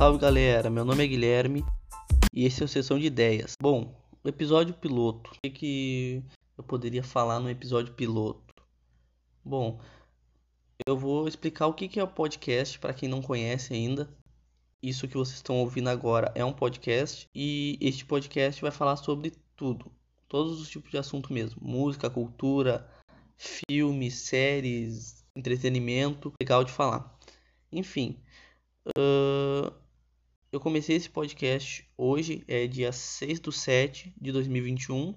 Salve galera, meu nome é Guilherme e esse é o Sessão de Ideias. Bom, o episódio piloto. O que, que eu poderia falar no episódio piloto? Bom, eu vou explicar o que, que é o podcast para quem não conhece ainda. Isso que vocês estão ouvindo agora é um podcast e este podcast vai falar sobre tudo, todos os tipos de assunto mesmo: música, cultura, filmes, séries, entretenimento. Legal de falar. Enfim, uh, eu comecei esse podcast hoje, é dia 6 de 7 de 2021.